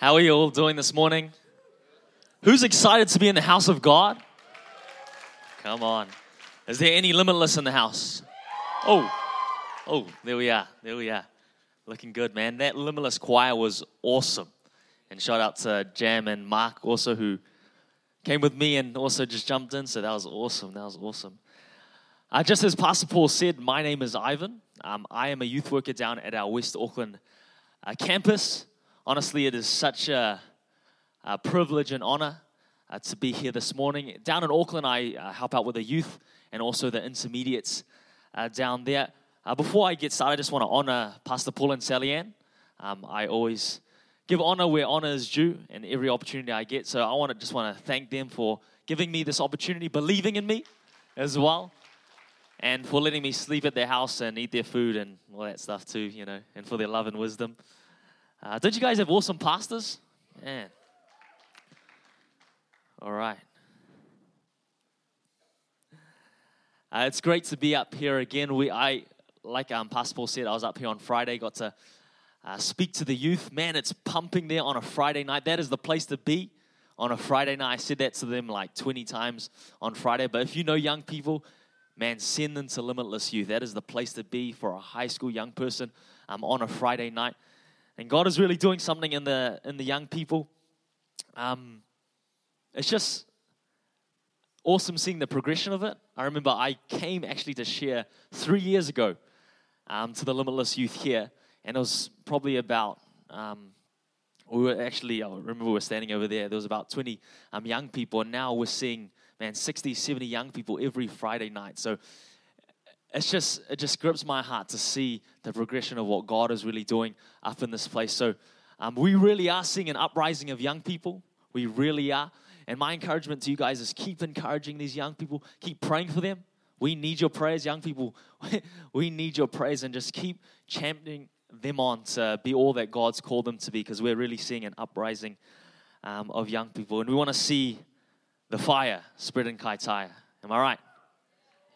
How are you all doing this morning? Who's excited to be in the house of God? Come on. Is there any limitless in the house? Oh, oh, there we are. There we are. Looking good, man. That limitless choir was awesome. And shout out to Jam and Mark also, who came with me and also just jumped in. So that was awesome. That was awesome. Uh, just as Pastor Paul said, my name is Ivan. Um, I am a youth worker down at our West Auckland uh, campus honestly, it is such a, a privilege and honor uh, to be here this morning. Down in Auckland, I uh, help out with the youth and also the intermediates uh, down there. Uh, before I get started, I just want to honor Pastor Paul and Sally Ann. Um, I always give honor where honor is due and every opportunity I get. So I want to just want to thank them for giving me this opportunity, believing in me as well, and for letting me sleep at their house and eat their food and all that stuff too, you know, and for their love and wisdom. Uh, don't you guys have awesome pastors? Man. All right. Uh, it's great to be up here again. We, I, like um, Pastor Paul said, I was up here on Friday, got to uh, speak to the youth. Man, it's pumping there on a Friday night. That is the place to be on a Friday night. I said that to them like 20 times on Friday. But if you know young people, man, send them to Limitless Youth. That is the place to be for a high school young person um, on a Friday night and God is really doing something in the in the young people. Um, it's just awesome seeing the progression of it. I remember I came actually to share three years ago um, to the Limitless Youth here, and it was probably about. Um, we were actually, I remember we were standing over there. There was about 20 um, young people, and now we're seeing, man, 60, 70 young people every Friday night. So it's just it just grips my heart to see the progression of what God is really doing up in this place. So um, we really are seeing an uprising of young people. We really are. And my encouragement to you guys is keep encouraging these young people. Keep praying for them. We need your prayers, young people. we need your prayers, and just keep championing them on to be all that God's called them to be, because we're really seeing an uprising um, of young people, and we want to see the fire spread in Kaitaia. Am I right?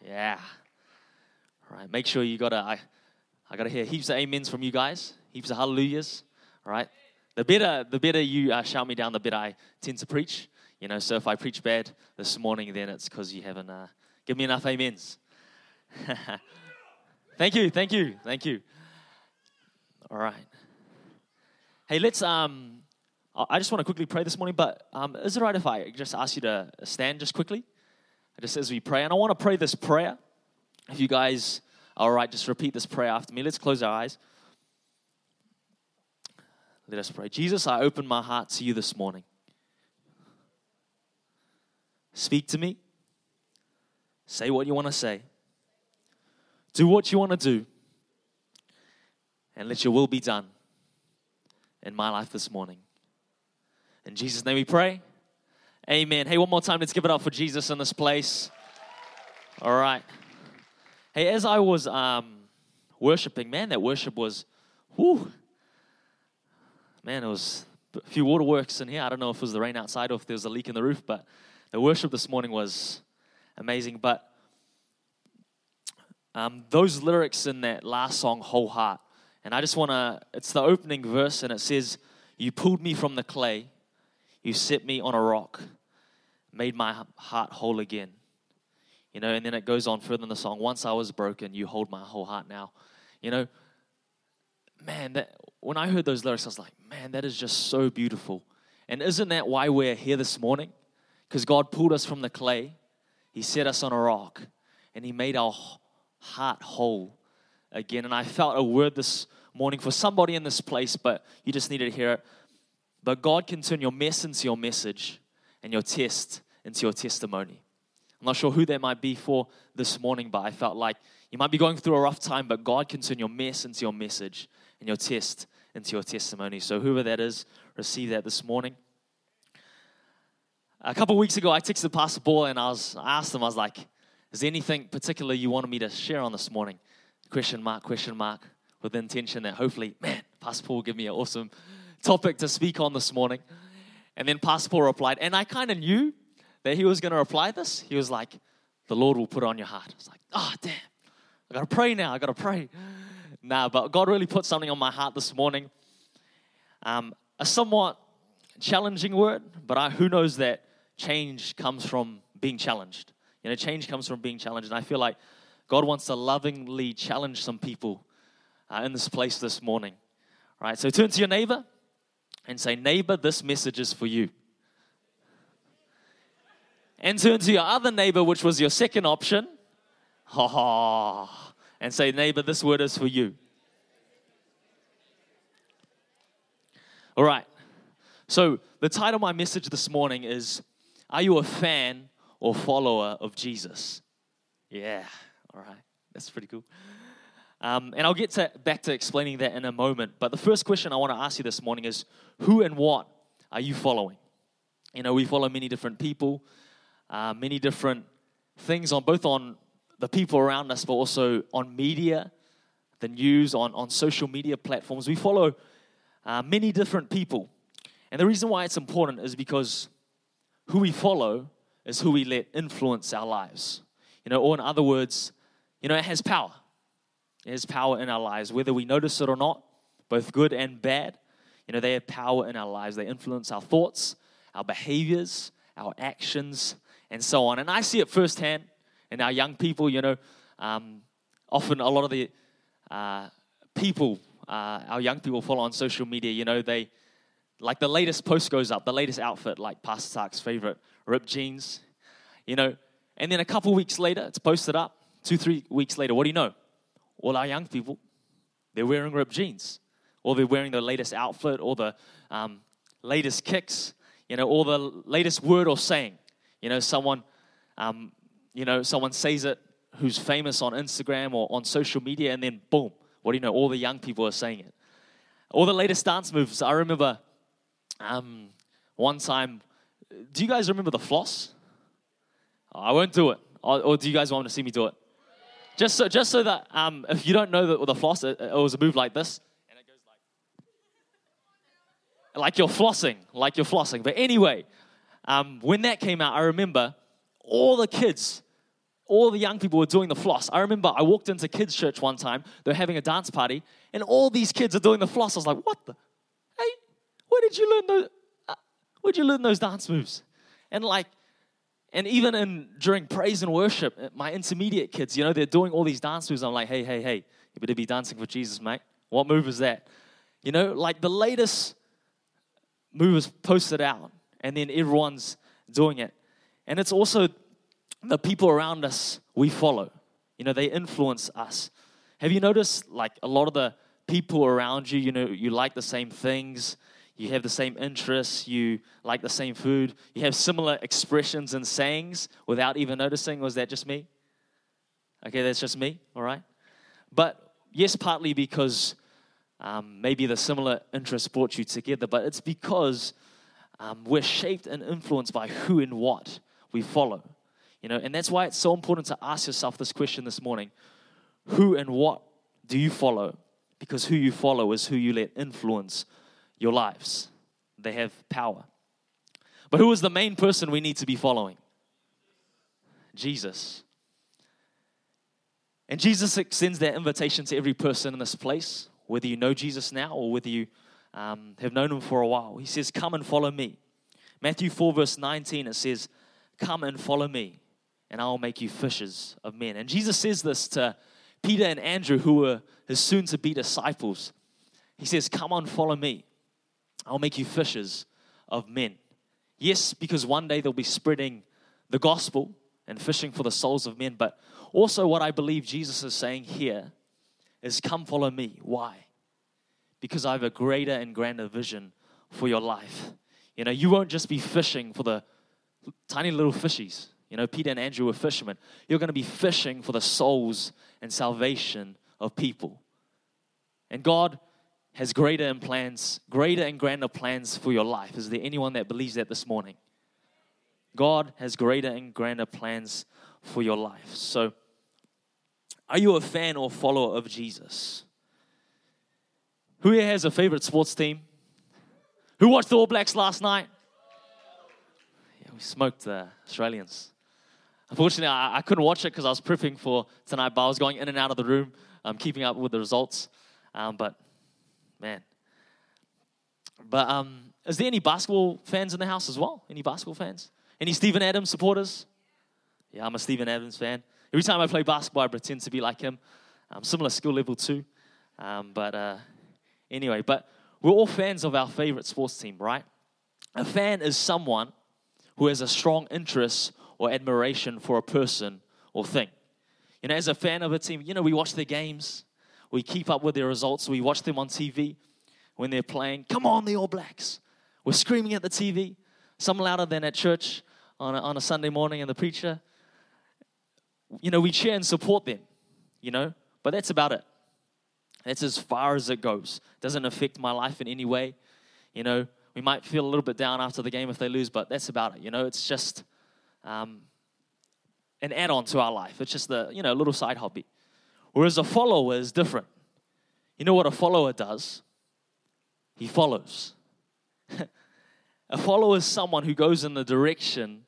Yeah. All right, make sure you got to, I, I got to hear heaps of amens from you guys, heaps of hallelujahs. All right, the better, the better you uh, shout me down, the better I tend to preach. You know, so if I preach bad this morning, then it's because you haven't uh, given me enough amens. thank you, thank you, thank you. All right. Hey, let's. Um, I just want to quickly pray this morning, but um, is it right if I just ask you to stand just quickly, just as we pray? And I want to pray this prayer. If you guys are all right, just repeat this prayer after me. Let's close our eyes. Let us pray. Jesus, I open my heart to you this morning. Speak to me. Say what you want to say. Do what you want to do. And let your will be done in my life this morning. In Jesus' name we pray. Amen. Hey, one more time, let's give it up for Jesus in this place. All right. Hey, as I was um, worshiping, man, that worship was, whoo, man, it was a few waterworks in here. I don't know if it was the rain outside or if there was a leak in the roof, but the worship this morning was amazing. But um, those lyrics in that last song, Whole Heart, and I just want to, it's the opening verse, and it says, You pulled me from the clay, you set me on a rock, made my heart whole again. You know, and then it goes on further in the song. Once I was broken, you hold my whole heart now. You know, man, that when I heard those lyrics, I was like, man, that is just so beautiful. And isn't that why we're here this morning? Because God pulled us from the clay, He set us on a rock, and He made our heart whole again. And I felt a word this morning for somebody in this place, but you just needed to hear it. But God can turn your mess into your message and your test into your testimony. I'm not sure who that might be for this morning, but I felt like you might be going through a rough time, but God can turn your mess into your message and your test into your testimony. So, whoever that is, receive that this morning. A couple weeks ago, I texted Pastor Paul and I, was, I asked him, I was like, is there anything particular you wanted me to share on this morning? Question mark, question mark, with the intention that hopefully, man, Pastor Paul will give me an awesome topic to speak on this morning. And then Pastor Paul replied, and I kind of knew that he was going to reply this, he was like, The Lord will put it on your heart. I was like, Oh, damn. I got to pray now. I got to pray. Nah, but God really put something on my heart this morning. Um, a somewhat challenging word, but I, who knows that change comes from being challenged. You know, change comes from being challenged. And I feel like God wants to lovingly challenge some people uh, in this place this morning. All right, so turn to your neighbor and say, Neighbor, this message is for you. And turn to your other neighbor, which was your second option. Ha ha. And say, Neighbor, this word is for you. All right. So, the title of my message this morning is Are you a fan or follower of Jesus? Yeah. All right. That's pretty cool. Um, and I'll get to, back to explaining that in a moment. But the first question I want to ask you this morning is Who and what are you following? You know, we follow many different people, uh, many different things on both on the people around us, but also on media, the news, on, on social media platforms. We follow uh, many different people. And the reason why it's important is because who we follow is who we let influence our lives. You know, or in other words, you know, it has power. It has power in our lives, whether we notice it or not, both good and bad. You know, they have power in our lives. They influence our thoughts, our behaviors, our actions, and so on. And I see it firsthand in our young people. You know, um, often a lot of the uh, people, uh, our young people follow on social media, you know, they, like the latest post goes up, the latest outfit, like Pastor Sark's favorite, ripped jeans, you know, and then a couple weeks later, it's posted up. Two, three weeks later, what do you know? All our young people, they're wearing ripped jeans, or they're wearing the latest outfit, or the um, latest kicks, you know, or the latest word or saying. You know, someone, um, you know, someone says it who's famous on Instagram or on social media, and then boom, what do you know? All the young people are saying it. All the latest dance moves. I remember um, one time. Do you guys remember the floss? I won't do it. Or, or do you guys want to see me do it? Just so, just so that um, if you don't know the, the floss, it, it was a move like this, and it goes like, like you're flossing, like you're flossing. But anyway, um, when that came out, I remember all the kids, all the young people were doing the floss. I remember I walked into kids' church one time. They're having a dance party, and all these kids are doing the floss. I was like, "What the? Hey, where did you learn those? Uh, where'd you learn those dance moves?" And like and even in during praise and worship, uh, my intermediate kids, you know, they're doing all these dance moves. I'm like, hey, hey, hey, you better be dancing for Jesus, mate. What move is that? You know, like the latest move is posted out, and then everyone's doing it. And it's also the people around us we follow. You know, they influence us. Have you noticed, like, a lot of the people around you, you know, you like the same things, you have the same interests, you like the same food, you have similar expressions and sayings without even noticing. Was that just me? Okay, that's just me, all right? But yes, partly because um, maybe the similar interests brought you together, but it's because um, we're shaped and influenced by who and what we follow. You know, and that's why it's so important to ask yourself this question this morning Who and what do you follow? Because who you follow is who you let influence your lives. They have power. But who is the main person we need to be following? Jesus. And Jesus extends that invitation to every person in this place, whether you know Jesus now or whether you um, have known him for a while. He says, Come and follow me. Matthew 4, verse 19, it says, Come and follow me, and I'll make you fishers of men. And Jesus says this to Peter and Andrew, who were his soon to be disciples. He says, Come on, follow me. I'll make you fishers of men. Yes, because one day they'll be spreading the gospel and fishing for the souls of men. But also, what I believe Jesus is saying here is come follow me. Why? Because I have a greater and grander vision for your life. You know, you won't just be fishing for the tiny little fishies. You know, Peter and Andrew were fishermen. You're going to be fishing for the souls and salvation of people. And God has greater and plans, greater and grander plans for your life. Is there anyone that believes that this morning? God has greater and grander plans for your life. So, are you a fan or follower of Jesus? Who here has a favorite sports team? Who watched the All Blacks last night? Yeah, we smoked the Australians. Unfortunately, I, I couldn't watch it because I was prepping for tonight, but I was going in and out of the room, um, keeping up with the results. Um, but man. But um, is there any basketball fans in the house as well? Any basketball fans? Any Steven Adams supporters? Yeah, I'm a Steven Adams fan. Every time I play basketball, I pretend to be like him. Um, similar skill level too. Um, but uh, anyway, but we're all fans of our favorite sports team, right? A fan is someone who has a strong interest or admiration for a person or thing. You know, as a fan of a team, you know, we watch their games, we keep up with their results, we watch them on TV when they're playing. Come on, the All Blacks. We're screaming at the TV, some louder than at church on a, on a Sunday morning and the preacher. You know, we cheer and support them, you know, but that's about it. That's as far as it goes. Doesn't affect my life in any way. You know, we might feel a little bit down after the game if they lose, but that's about it. You know, it's just um, an add on to our life. It's just a, you know, little side hobby. Whereas a follower is different. You know what a follower does? He follows. a follower is someone who goes in the direction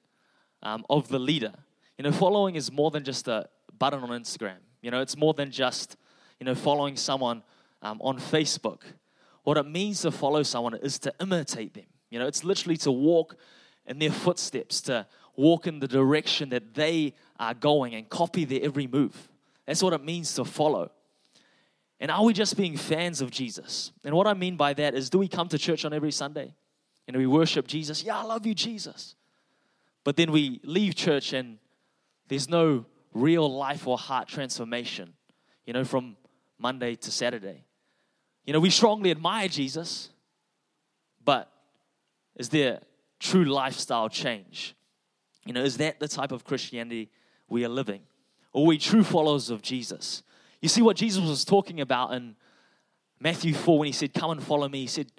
um, of the leader. You know, following is more than just a button on Instagram. You know, it's more than just, you know, following someone um, on Facebook. What it means to follow someone is to imitate them. You know, it's literally to walk in their footsteps, to walk in the direction that they are going and copy their every move. That's what it means to follow. And are we just being fans of Jesus? And what I mean by that is do we come to church on every Sunday? And we worship Jesus? Yeah, I love you, Jesus. But then we leave church and there's no real life or heart transformation, you know, from Monday to Saturday. You know, we strongly admire Jesus, but is there true lifestyle change? You know, is that the type of Christianity we are living? Or are we true followers of Jesus? You see what Jesus was talking about in Matthew 4 when he said, Come and follow me. He said,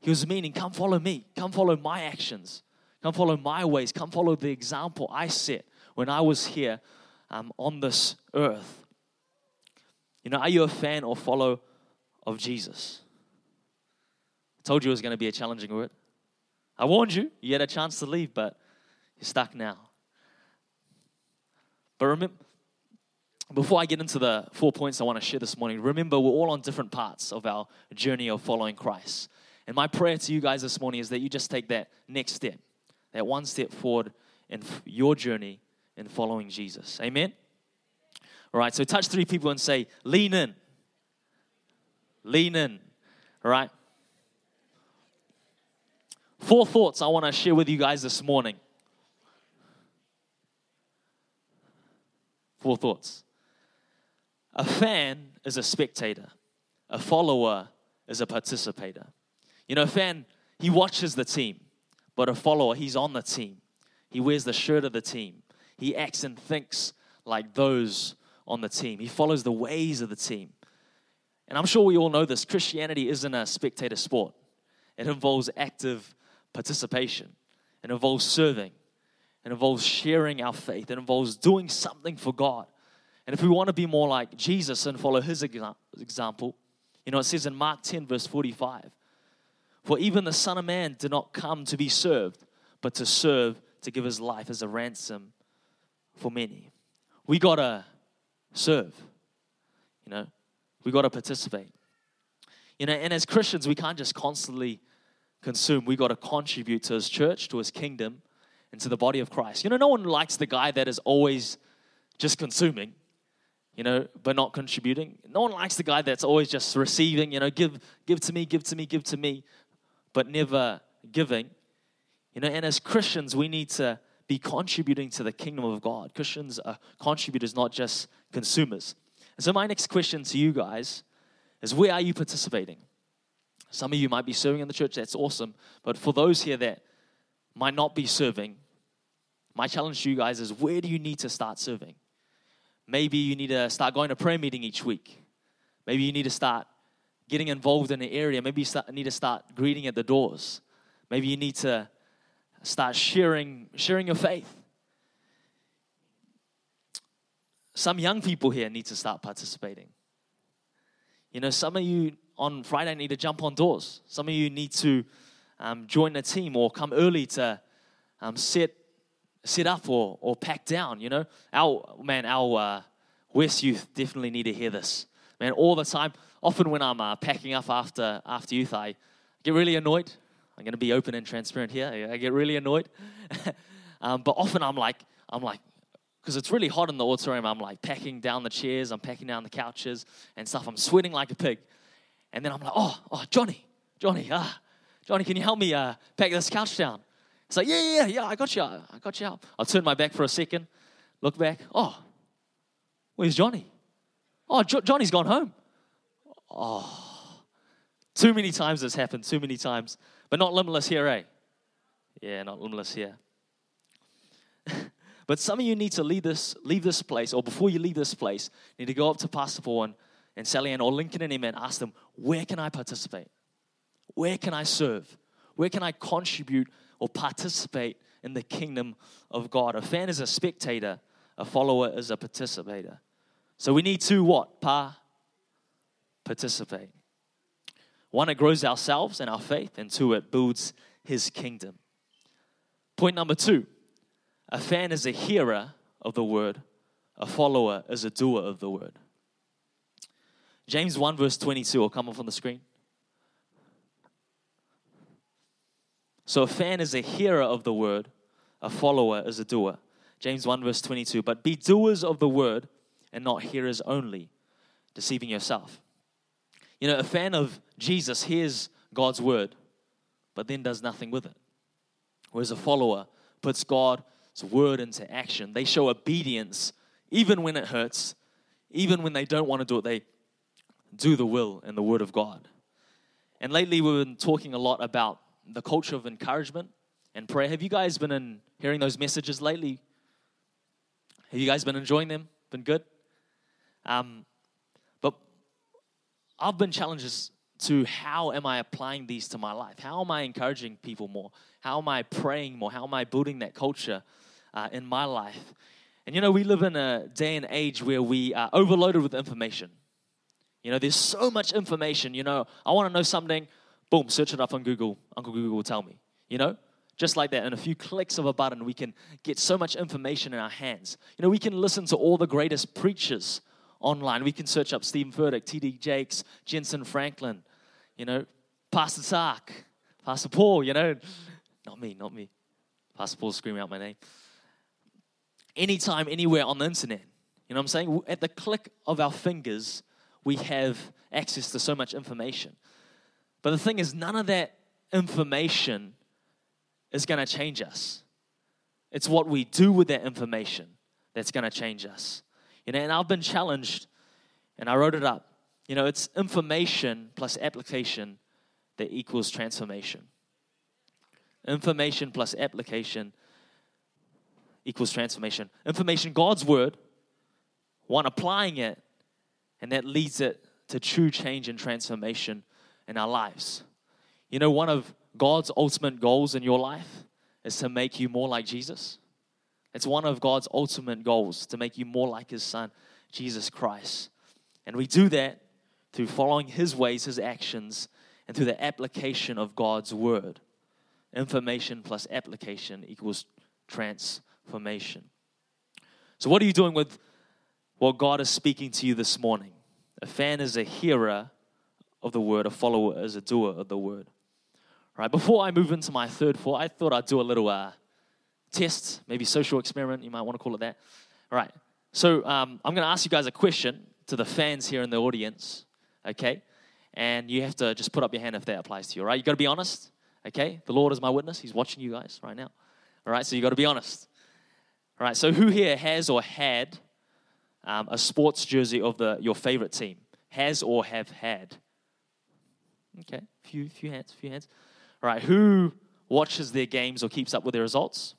He was meaning, Come follow me. Come follow my actions. Come follow my ways. Come follow the example I set when I was here um, on this earth. You know, are you a fan or follow of Jesus? I told you it was going to be a challenging word. I warned you. You had a chance to leave, but you're stuck now. But remember, before I get into the four points I want to share this morning, remember we're all on different parts of our journey of following Christ. And my prayer to you guys this morning is that you just take that next step, that one step forward in your journey in following Jesus. Amen? All right, so touch three people and say, lean in. Lean in. All right? Four thoughts I want to share with you guys this morning. Four thoughts. A fan is a spectator, a follower is a participator. You know, a fan, he watches the team, but a follower, he's on the team. He wears the shirt of the team. He acts and thinks like those on the team. He follows the ways of the team. And I'm sure we all know this Christianity isn't a spectator sport, it involves active participation, it involves serving, it involves sharing our faith. It involves doing something for God. And if we want to be more like Jesus and follow his example, you know, it says in Mark 10, verse 45 For even the Son of Man did not come to be served, but to serve, to give his life as a ransom for many. We got to serve, you know, we got to participate. You know, and as Christians, we can't just constantly consume, we got to contribute to his church, to his kingdom, and to the body of Christ. You know, no one likes the guy that is always just consuming, you know, but not contributing. No one likes the guy that's always just receiving, you know, give, give to me, give to me, give to me, but never giving. You know, and as Christians, we need to be contributing to the kingdom of God. Christians are contributors, not just consumers. And so, my next question to you guys is where are you participating? Some of you might be serving in the church, that's awesome. But for those here that might not be serving, my challenge to you guys is where do you need to start serving? Maybe you need to start going to prayer meeting each week. Maybe you need to start getting involved in an area. Maybe you start, need to start greeting at the doors. Maybe you need to start sharing, sharing your faith. Some young people here need to start participating. You know, some of you on Friday need to jump on doors. Some of you need to um, join a team or come early to um, set set up or or pack down. You know, our man, our uh, West youth definitely need to hear this. Man, all the time. Often when I'm uh, packing up after after youth, I get really annoyed. I'm going to be open and transparent here. I get really annoyed. um, but often I'm like, I'm like, because it's really hot in the auditorium, I'm like packing down the chairs, I'm packing down the couches and stuff. I'm sweating like a pig. And then I'm like, oh, oh, Johnny, Johnny, ah, Johnny, can you help me uh, pack this couch down? It's like, yeah, yeah, yeah, I got you. I got you out. I'll turn my back for a second, look back. Oh, where's Johnny? Oh, jo- Johnny's gone home. Oh, too many times this happened, too many times. But not limitless here, eh? Yeah, not limitless here. But some of you need to leave this, leave this place, or before you leave this place, need to go up to Pastor Paul and, and Sally Ann or Lincoln and him and ask them, where can I participate? Where can I serve? Where can I contribute or participate in the kingdom of God. A fan is a spectator, a follower is a participator. So we need to what? Pa participate. One, it grows ourselves and our faith, and two, it builds his kingdom. Point number two a fan is a hearer of the word, a follower is a doer of the word. James 1, verse 22 will come up on the screen. So a fan is a hearer of the word, a follower is a doer. James 1, verse 22. But be doers of the word and not hearers only, deceiving yourself. You know, a fan of Jesus hears God's word, but then does nothing with it. Whereas a follower puts Word into action. They show obedience even when it hurts, even when they don't want to do it, they do the will and the word of God. And lately, we've been talking a lot about the culture of encouragement and prayer. Have you guys been in hearing those messages lately? Have you guys been enjoying them? Been good? Um, but I've been challenged to how am I applying these to my life? How am I encouraging people more? How am I praying more? How am I building that culture uh, in my life? And you know, we live in a day and age where we are overloaded with information. You know, there's so much information. You know, I want to know something boom, search it up on Google. Uncle Google will tell me. You know? Just like that, in a few clicks of a button, we can get so much information in our hands. You know, we can listen to all the greatest preachers online. We can search up Steven Furtick, T.D. Jakes, Jentezen Franklin, you know, Pastor Sark, Pastor Paul, you know. Not me, not me. Pastor Paul screaming out my name. Anytime, anywhere on the internet. You know what I'm saying? At the click of our fingers, we have access to so much information. But the thing is, none of that information is going to change us. It's what we do with that information that's going to change us. You know, and I've been challenged, and I wrote it up. You know, it's information plus application that equals transformation. Information plus application equals transformation. Information, God's word, one applying it, and that leads it to true change and transformation in our lives. You know, one of God's ultimate goals in your life is to make you more like Jesus. It's one of God's ultimate goals to make you more like His Son, Jesus Christ. And we do that through following His ways, His actions, and through the application of God's Word. Information plus application equals transformation. So, what are you doing with what God is speaking to you this morning? A fan is a hearer of the word, a follower is a doer of the word. Right, before I move into my third thought, I thought I'd do a little uh, test, maybe social experiment, you might want to call it that. All right, so um, I'm going to ask you guys a question to the fans here in the audience, okay? And you have to just put up your hand if that applies to you, all right? You got to be honest, okay? The Lord is my witness, He's watching you guys right now. All right, so you got to be honest. All right, so who here has or had um, a sports jersey of the your favorite team? Has or have had? Okay, few few hands, few hands. All right, who watches their games or keeps up with their results?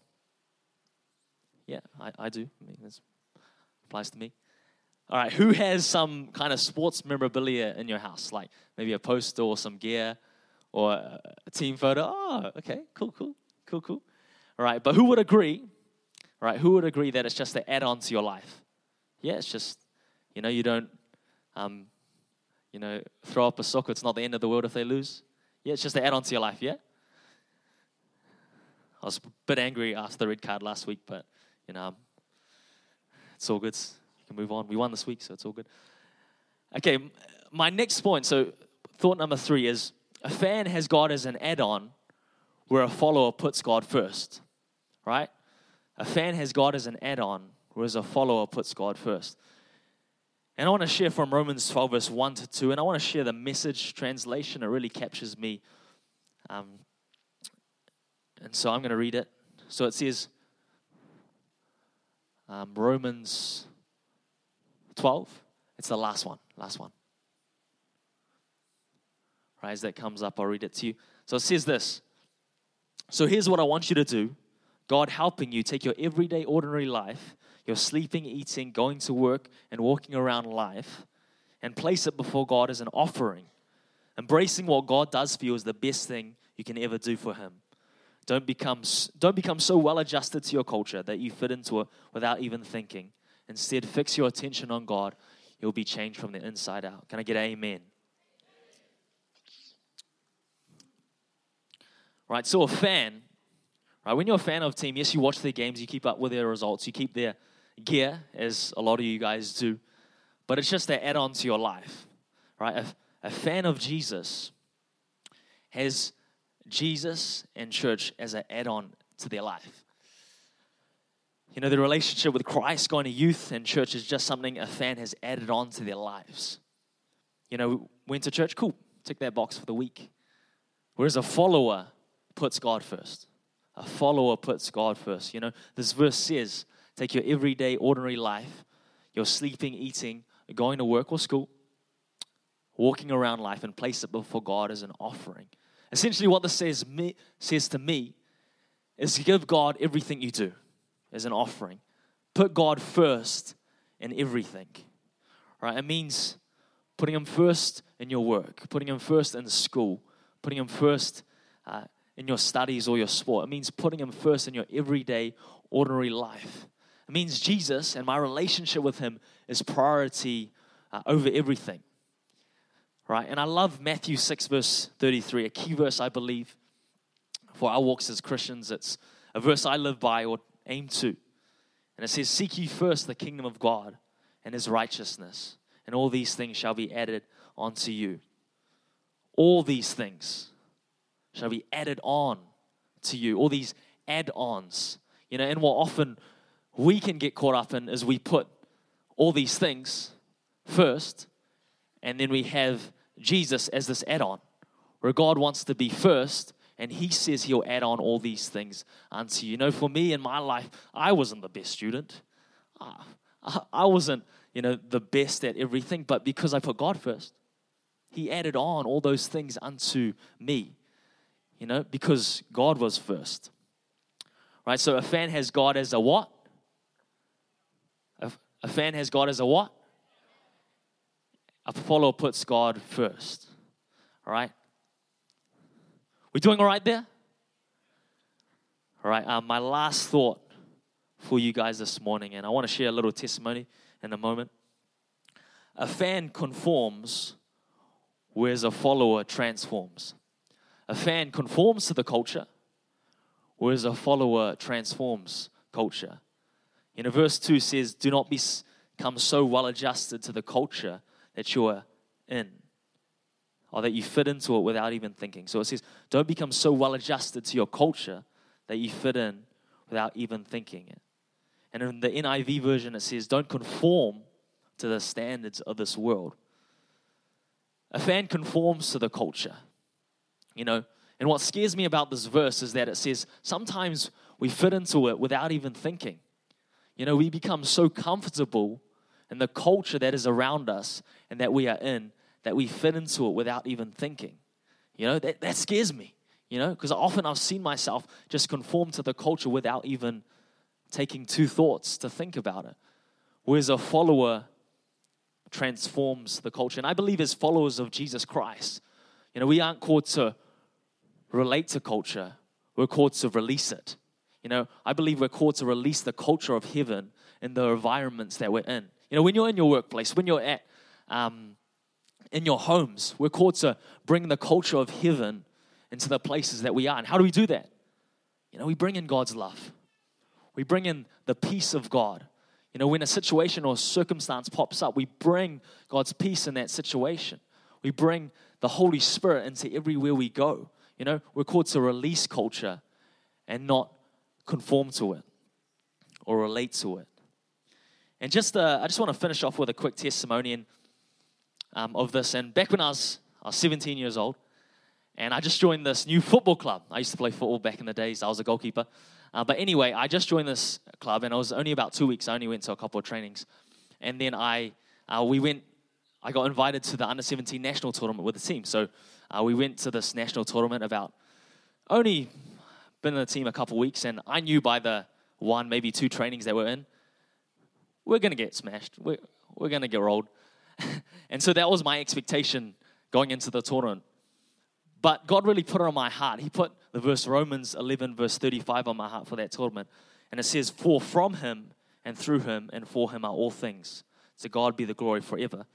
Yeah, I, I do. I mean, this applies to me. All right, who has some kind of sports memorabilia in your house, like maybe a poster or some gear or a team photo? Oh, okay, cool, cool, cool, cool. All right, but who would agree? Right, who would agree that it's just an add-on to your life? Yeah, it's just you know you don't um, you know, throw up a sock, it's not the end of the world if they lose. Yeah, it's just to add on to your life, yeah? I was a bit angry after the red card last week, but, you know, it's all good. You can move on. We won this week, so it's all good. Okay, my next point, so thought number three is a fan has God as an add on, where a follower puts God first, right? A fan has God as an add on, whereas a follower puts God first. And I want to share from Romans 12, verse 1 to 2, and I want to share the message translation. It really captures me. Um, and so I'm going to read it. So it says, um, Romans 12. It's the last one. Last one. Right, as that comes up, I'll read it to you. So it says this. So here's what I want you to do God helping you take your everyday, ordinary life, your sleeping, eating, going to work, and walking around life, and place it before God as an offering. Embracing what God does for you is the best thing you can ever do for Him. Don't become, don't become so well adjusted to your culture that you fit into it without even thinking. Instead, fix your attention on God. You'll be changed from the inside out. Can I get amen? Right, so a fan, right, when you're a fan of a team, yes, you watch their games, you keep up with their results, you keep their gear, as a lot of you guys do, but it's just an add on to your life, right? A, a fan of Jesus has Jesus and church as an add on to their life. You know, the relationship with Christ going to youth and church is just something a fan has added on to their lives. You know, went to church, cool, tick that box for the week. Whereas a follower puts God first. A follower puts God first. You know, this verse says, take your everyday, ordinary life, your sleeping, eating, going to work or school, walking around life, and place it before God as an offering. Essentially, what this says, me, says to me is give God everything you do as an offering. Put God first in everything. Right? It means putting Him first in your work, putting Him first in school, putting Him first uh, in your studies or your sport. It means putting Him first in your everyday, ordinary life. It means Jesus and my relationship with Him is priority uh, over everything right? And I love Matthew 6, verse 33, a key verse, I believe, for our walks as Christians. It's a verse I live by or aim to. And it says, Seek ye first the kingdom of God and his righteousness, and all these things shall be added unto you. All these things shall be added on to you. All these add ons. You know, and what often we can get caught up in is we put all these things first, and then we have Jesus as this add on, where God wants to be first, and He says He'll add on all these things unto you. You know, for me in my life, I wasn't the best student. I wasn't, you know, the best at everything, but because I put God first, He added on all those things unto me, you know, because God was first. Right? So a fan has God as a what? A, a fan has God as a what? a follower puts God first. All right? We doing all right there? All right, um, my last thought for you guys this morning, and I want to share a little testimony in a moment. A fan conforms, whereas a follower transforms. A fan conforms to the culture, whereas a follower transforms culture. You know, verse 2 says, Do not become so well adjusted to the culture that you're in or that you fit into it without even thinking. So it says, don't become so well adjusted to your culture that you fit in without even thinking it. And in the NIV version, it says, don't conform to the standards of this world. A fan conforms to the culture, you know. And what scares me about this verse is that it says sometimes we fit into it without even thinking. You know, we become so comfortable in the culture that is around us and that we are in that we fit into it without even thinking. You know, that, that scares me, you know, because often I've seen myself just conform to the culture without even taking two thoughts to think about it. Whereas a follower transforms the culture. And I believe as followers of Jesus Christ, you know, we aren't called to relate to culture, we're called to release it. You know, I believe we're called to release the culture of heaven in the environments that we're in. You know, when you're in your workplace, when you're at um, in your homes, we're called to bring the culture of heaven into the places that we are. And how do we do that? You know, we bring in God's love. We bring in the peace of God. You know, when a situation or circumstance pops up, we bring God's peace in that situation. We bring the Holy Spirit into everywhere we go. You know, we're called to release culture and not conform to it or relate to it. And just, uh, I just want to finish off with a quick testimony um, of this. And back when I was, I was 17 years old, and I just joined this new football club. I used to play football back in the days. I was a goalkeeper. Uh, but anyway, I just joined this club, and it was only about two weeks. I only went to a couple of trainings, and then I uh, we went. I got invited to the under 17 national tournament with the team. So uh, we went to this national tournament about only been in the team a couple weeks, and I knew by the one, maybe two trainings that we're in, we're going to get smashed. We're, we're going to get rolled. and so that was my expectation going into the tournament. But God really put it on my heart. He put the verse Romans 11, verse 35 on my heart for that tournament. And it says, For from him and through him and for him are all things. To God be the glory forever.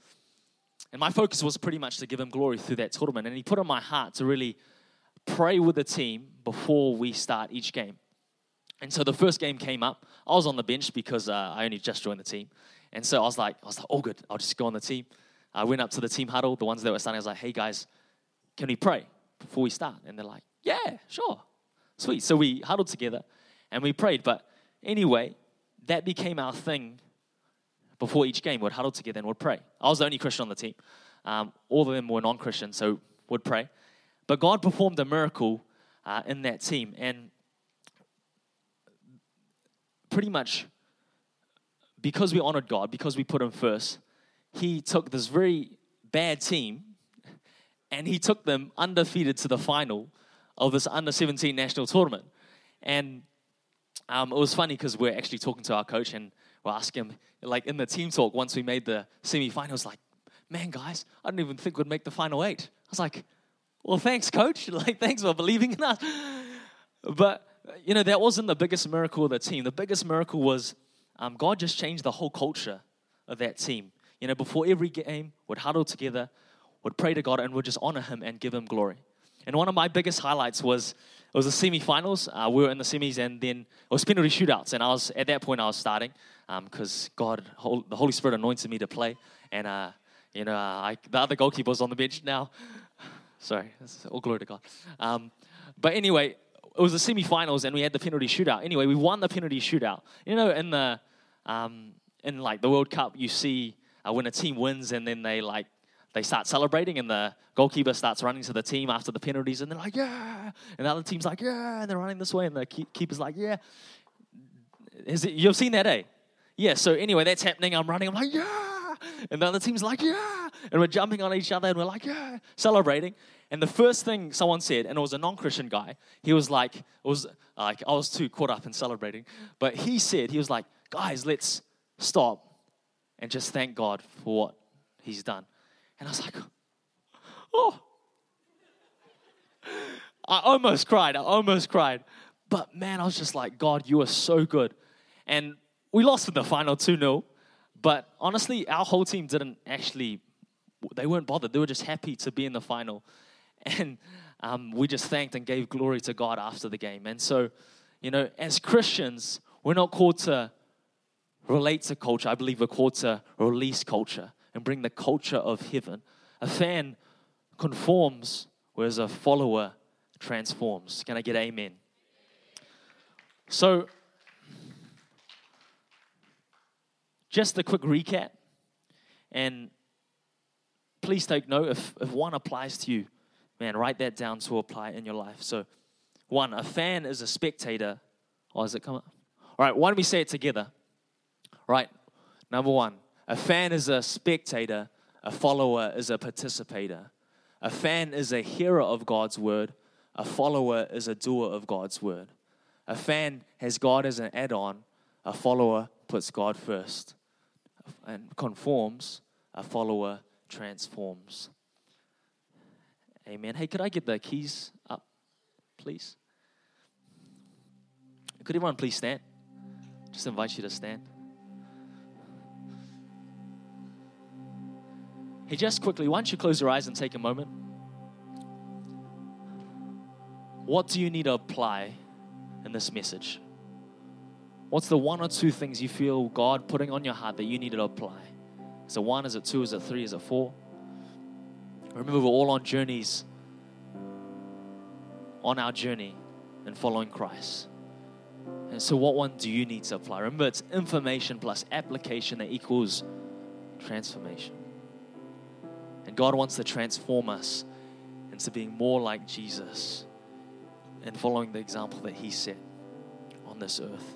And my focus was pretty much to give him glory through that tournament. And he put on my heart to really pray with the team before we start each game. And so the first game came up. I was on the bench because uh, I only just joined the team. And so I was like, I was like, oh, good, I'll just go on the team. I went up to the team huddle, the ones that were starting. I was like, hey, guys, can we pray before we start? And they're like, yeah, sure. Sweet. So we huddled together and we prayed. But anyway, that became our thing before each game. We'd huddle together and would pray. I was the only Christian on the team. Um, all of them were non Christian, so would pray. But God performed a miracle uh, in that team. And pretty much because we honored God, because we put Him first, He took this very bad team and He took them undefeated to the final of this under 17 national tournament. And um, it was funny because we're actually talking to our coach and we're asking him, like in the team talk, once we made the semi-finals, like, man, guys, I didn't even think we'd make the final eight. I was like, well, thanks, coach. Like, thanks for believing in us. But, you know, that wasn't the biggest miracle of the team. The biggest miracle was um, God just changed the whole culture of that team. You know, before every game, would huddle together, would pray to God, and would just honor Him and give Him glory. And one of my biggest highlights was it was the semi-finals. Uh, we were in the semis, and then it was penalty shootouts. And I was at that point I was starting because um, God, the Holy Spirit anointed me to play. And uh, you know, I, the other goalkeeper was on the bench now. Sorry, all glory to God. Um, but anyway, it was the semi-finals, and we had the penalty shootout. Anyway, we won the penalty shootout. You know, in the um, in like the World Cup, you see uh, when a team wins, and then they like they start celebrating, and the goalkeeper starts running to the team after the penalties, and they're like, "Yeah!" And the other team's like, "Yeah!" And they're running this way, and the keeper's like, "Yeah." It, you've seen that, eh? Yeah. So anyway, that's happening. I'm running. I'm like, "Yeah!" And the other team's like, yeah. And we're jumping on each other and we're like, yeah, celebrating. And the first thing someone said, and it was a non Christian guy, he was like, it was like, I was too caught up in celebrating. But he said, he was like, guys, let's stop and just thank God for what he's done. And I was like, oh. I almost cried. I almost cried. But man, I was just like, God, you are so good. And we lost in the final 2 0. But honestly, our whole team didn't actually, they weren't bothered. They were just happy to be in the final. And um, we just thanked and gave glory to God after the game. And so, you know, as Christians, we're not called to relate to culture. I believe we're called to release culture and bring the culture of heaven. A fan conforms, whereas a follower transforms. Can I get amen? So, just a quick recap. And please take note if, if one applies to you, man, write that down to apply in your life. So, one, a fan is a spectator. Oh, does it come up? All right, why don't we say it together? Right, number one, a fan is a spectator, a follower is a participator. A fan is a hearer of God's word, a follower is a doer of God's word. A fan has God as an add on, a follower puts God first and conforms, a follower transforms. Amen. Hey, could I get the keys up, please? Could everyone please stand? Just invite you to stand. Hey, just quickly, why don't you close your eyes and take a moment? What do you need to apply in this message? What's the one or two things you feel God putting on your heart that you need to apply? Is it one? Is it two? Is it three? Is it four? Remember, we're all on journeys, on our journey and following Christ. And so, what one do you need to apply? Remember, it's information plus application that equals transformation. And God wants to transform us into being more like Jesus and following the example that He set on this earth.